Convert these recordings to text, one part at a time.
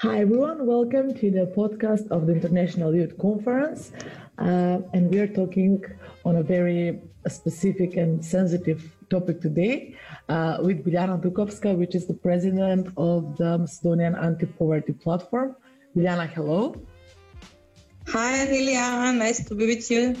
Hi, everyone. Welcome to the podcast of the International Youth Conference. Uh, and we are talking on a very specific and sensitive topic today uh, with Biljana Dukovska, which is the president of the Macedonian Anti Poverty Platform. Biljana, hello. Hi, Lilia. Nice to be with you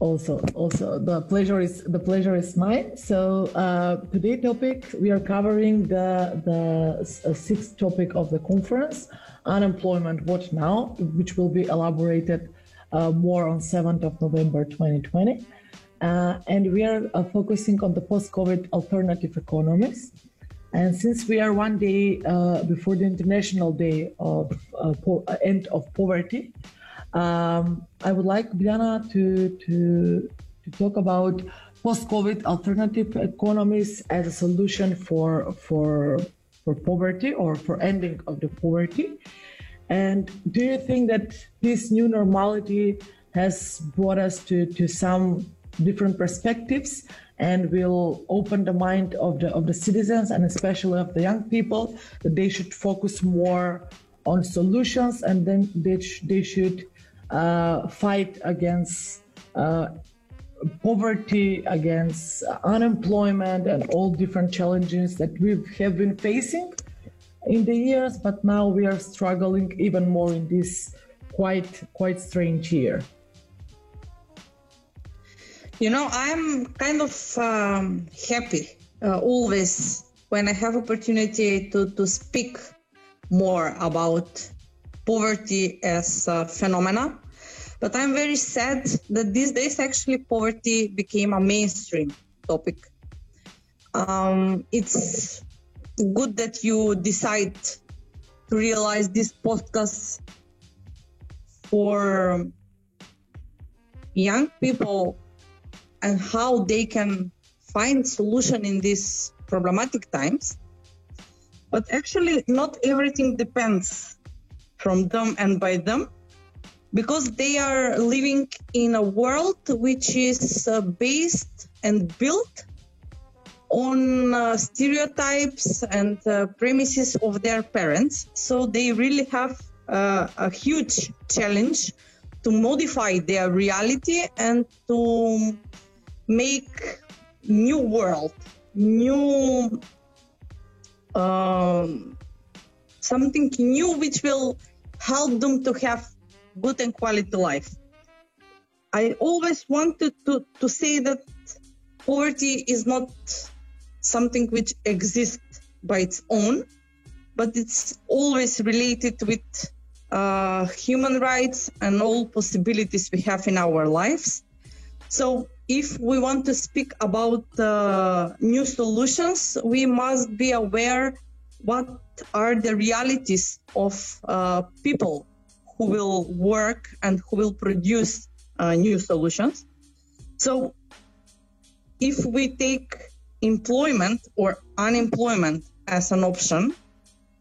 also also the pleasure is the pleasure is mine. So uh, today topic we are covering the the uh, sixth topic of the conference unemployment what now which will be elaborated uh, more on 7th of november 2020 uh, and we are uh, focusing on the post-covid alternative economies. And since we are one day uh, before the international day of po- end of poverty um, I would like Biljana to, to, to talk about post-COVID alternative economies as a solution for, for, for poverty or for ending of the poverty. And do you think that this new normality has brought us to, to some different perspectives and will open the mind of the of the citizens and especially of the young people that they should focus more on solutions and then they, sh- they should fight against uh, poverty, against unemployment, and all different challenges that we have been facing in the years. But now we are struggling even more in this quite quite strange year. You know, I'm kind of um, happy uh, always when I have opportunity to, to speak more about poverty as a phenomena. But I'm very sad that these days actually poverty became a mainstream topic. Um, it's good that you decide to realize this podcast for young people and how they can find solution in these problematic times. But actually, not everything depends from them and by them because they are living in a world which is uh, based and built on uh, stereotypes and uh, premises of their parents. So they really have uh, a huge challenge to modify their reality and to make new world, new um, something new which will help them to have good and quality life. I always wanted to, to say that poverty is not something which exists by its own, but it's always related with uh, human rights and all possibilities we have in our lives. So, if we want to speak about uh, new solutions, we must be aware what are the realities of uh, people who will work and who will produce uh, new solutions. So, if we take employment or unemployment as an option,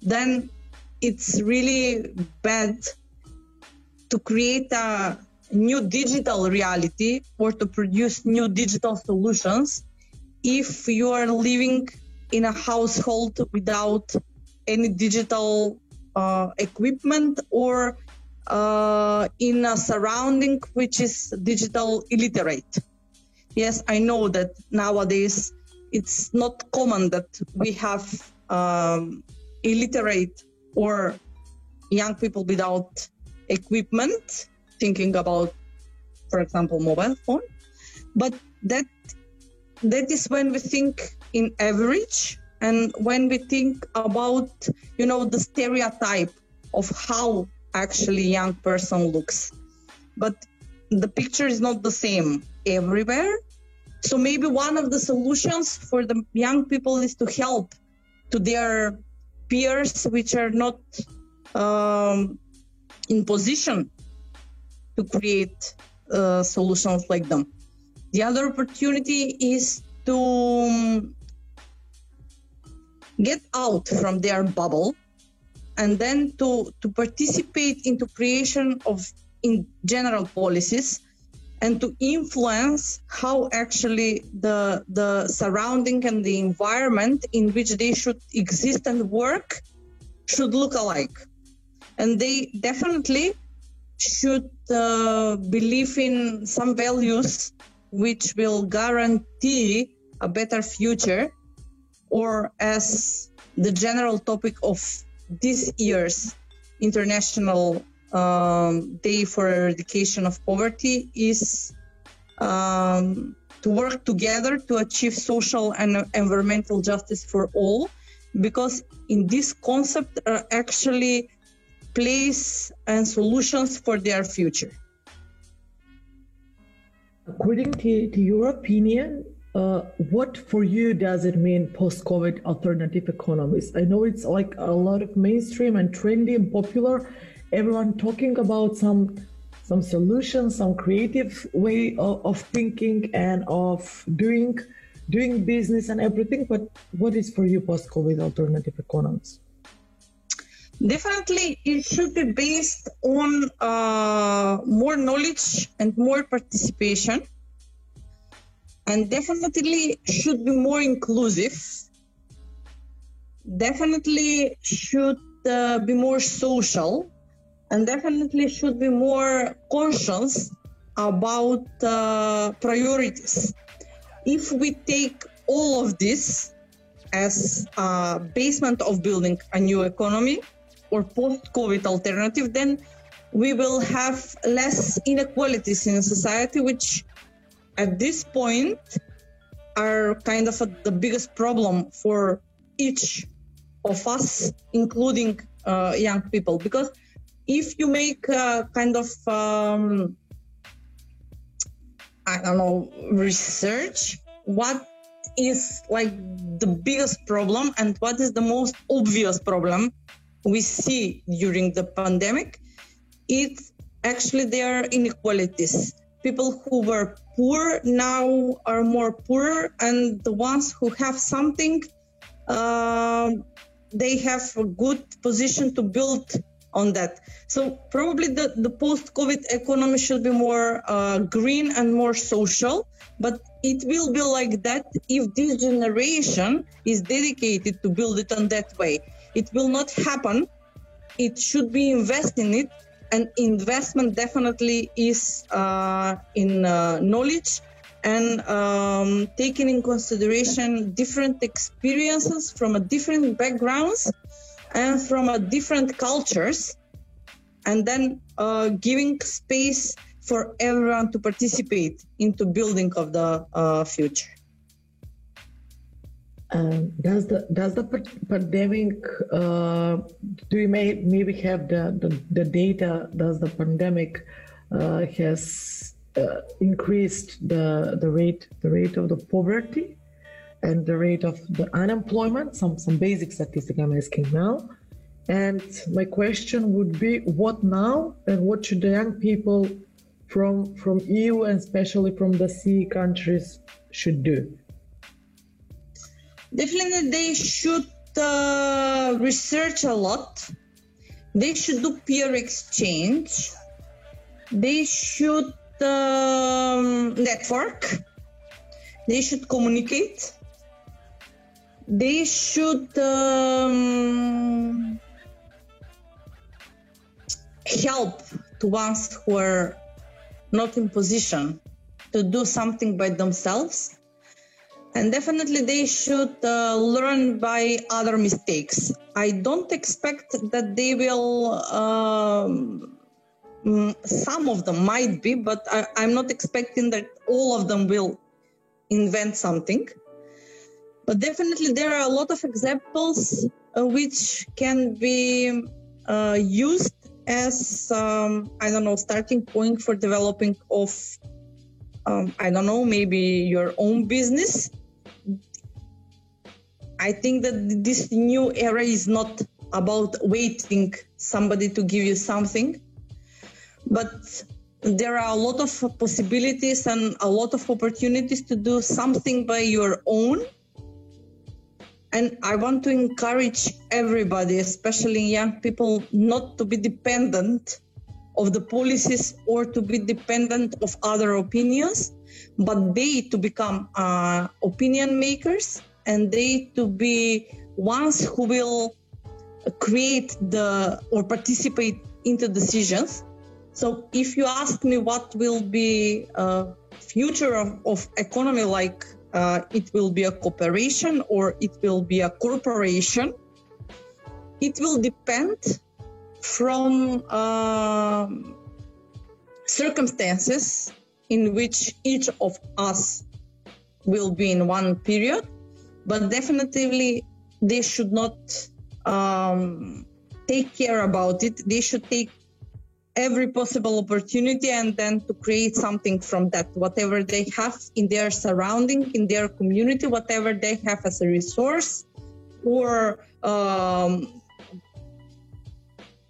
then it's really bad to create a new digital reality or to produce new digital solutions if you are living in a household without any digital uh, equipment or uh, in a surrounding which is digital illiterate. Yes, I know that nowadays it's not common that we have um, illiterate or young people without equipment, thinking about, for example, mobile phone. But that that is when we think in average and when we think about you know the stereotype of how actually young person looks. But the picture is not the same everywhere. So maybe one of the solutions for the young people is to help to their peers which are not um, in position to create uh, solutions like them. The other opportunity is to um, get out from their bubble and then to, to participate into creation of in general policies and to influence how actually the the surrounding and the environment in which they should exist and work should look alike. And they definitely should uh, believe in some values which will guarantee a better future, or as the general topic of this year's International um, Day for Eradication of Poverty is um, to work together to achieve social and environmental justice for all, because in this concept are actually place and solutions for their future. According to, to your opinion, uh, what for you does it mean post-COVID alternative economies? I know it's like a lot of mainstream and trendy and popular. Everyone talking about some some solutions, some creative way of, of thinking and of doing doing business and everything. But what is for you post-COVID alternative economies? Definitely, it should be based on uh, more knowledge and more participation, and definitely should be more inclusive. Definitely should uh, be more social, and definitely should be more conscious about uh, priorities. If we take all of this as a basement of building a new economy, or post-COVID alternative, then we will have less inequalities in society, which at this point are kind of a, the biggest problem for each of us, including uh, young people. Because if you make a kind of, um, I don't know, research, what is like the biggest problem and what is the most obvious problem we see during the pandemic, it's actually there are inequalities. People who were poor now are more poor, and the ones who have something, uh, they have a good position to build on that. So probably the, the post-COVID economy should be more uh, green and more social, but it will be like that if this generation is dedicated to build it on that way. It will not happen. It should be invested in it, and investment definitely is uh, in uh, knowledge and um, taking in consideration different experiences from a different backgrounds and from a different cultures, and then uh, giving space for everyone to participate into building of the uh, future. Um, does the does the pandemic uh, do you may maybe have the, the, the data does the pandemic uh, has uh, increased the the rate the rate of the poverty and the rate of the unemployment? Some some basic statistic I'm asking now. And my question would be what now and what should the young people from from EU and especially from the CE countries should do definitely they should uh, research a lot. They should do peer exchange. They should um, network. They should communicate. They should um, help to ones who are not in position to do something by themselves and definitely they should uh, learn by other mistakes. I don't expect that they will. Um, some of them might be, but I, am not expecting that all of them will invent something. But definitely, there are a lot of examples uh, which can be uh, used as um, I don't know starting point for developing of um, I don't know maybe your own business I think that this new era is not about waiting somebody to give you something, but there are a lot of possibilities and a lot of opportunities to do something by your own. And I want to encourage everybody, especially young people, not to be dependent of the policies or to be dependent of other opinions, but they to become uh, opinion makers and they to be ones who will create the or participate into decisions. So if you ask me what will be a future of, of economy like uh, it will be a cooperation or it will be a corporation, it will depend from um, circumstances in which each of us will be in one period, but definitely they should not um, take care about it. They should take every possible opportunity and then to create something from that, whatever they have in their surrounding, in their community, whatever they have as a resource, or um,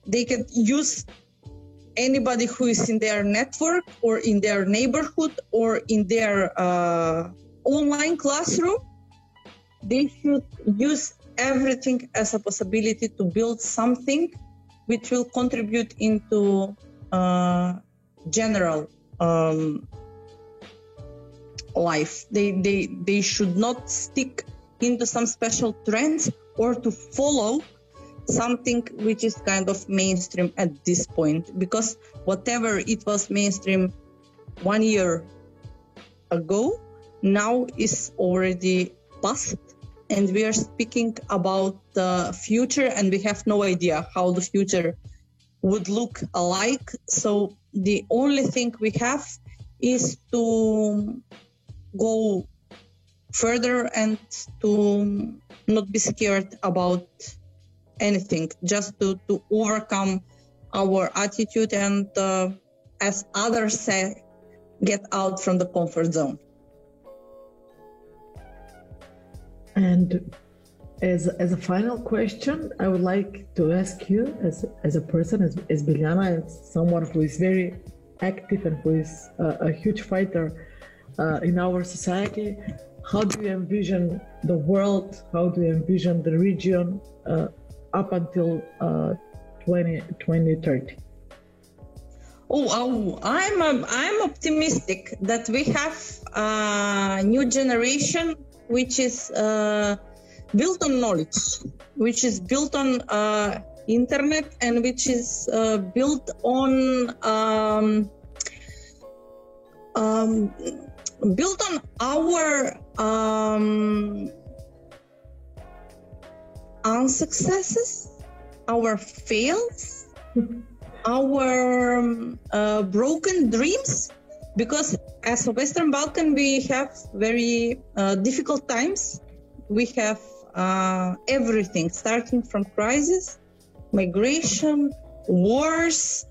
they can use anybody who is in their network or in their neighborhood or in their uh, online classroom. They should use everything as a possibility to build something which will contribute into uh, general um, life. They, they, they should not stick into some special trends or to follow something which is kind of mainstream at this point because whatever it was mainstream one year ago now is already past and we are speaking about the future and we have no idea how the future would look alike so the only thing we have is to go further and to not be scared about anything, just to, to overcome our attitude and, uh, as others say, get out from the comfort zone. And as, as a final question, I would like to ask you, as, as a person, as, as Biljana, as someone who is very active and who is uh, a huge fighter uh, in our society, how do you envision the world? How do you envision the region uh, up until uh, 20, 2030? Oh, oh, I'm I'm optimistic that we have a new generation which is uh, built on knowledge, which is built on uh, internet, and which is uh, built on um, um, built on our um, unsuccesses, our fails, our um, uh, broken dreams. Because as a Western Balkan, we have very uh, difficult times. We have uh, everything, starting from crisis, migration, wars,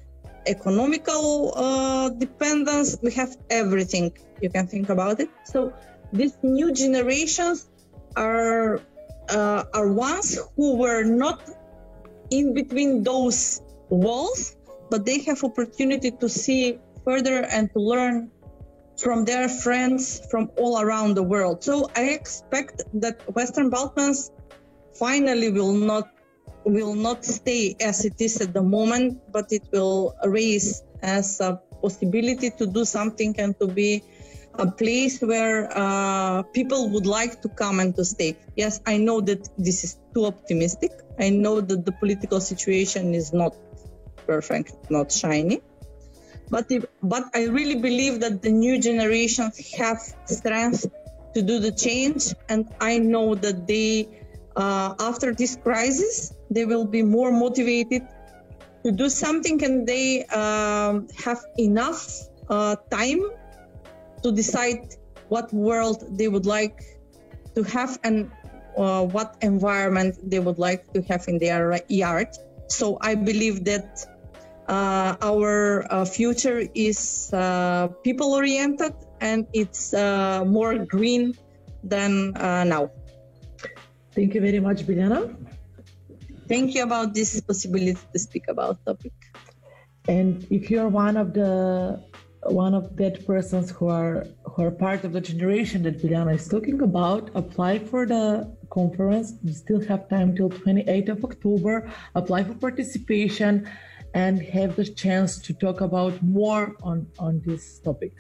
economical uh, dependence. We have everything you can think about it. So these new generations are uh, are ones who were not in between those walls, but they have opportunity to see further and to learn from their friends from all around the world. So I expect that Western Balkans finally will not will not stay as it is at the moment, but it will raise as a possibility to do something and to be a place where uh, people would like to come and to stay. Yes, I know that this is too optimistic. I know that the political situation is not perfect, not shiny. But if, but I really believe that the new generations have strength to do the change, and I know that they, uh, after this crisis, they will be more motivated to do something, and they um, have enough uh, time to decide what world they would like to have and uh, what environment they would like to have in their yard. So I believe that uh, our uh, future is uh, people oriented and it's uh, more green than uh, now. Thank you very much, Biljana. Thank you about this possibility to speak about topic. And if you're one of the one of that persons who are who are part of the generation that Biljana is talking about, apply for the conference. You still have time till 28th of October. Apply for participation and have the chance to talk about more on, on this topic.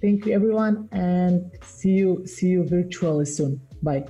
Thank you everyone and see you see you virtually soon. Bye.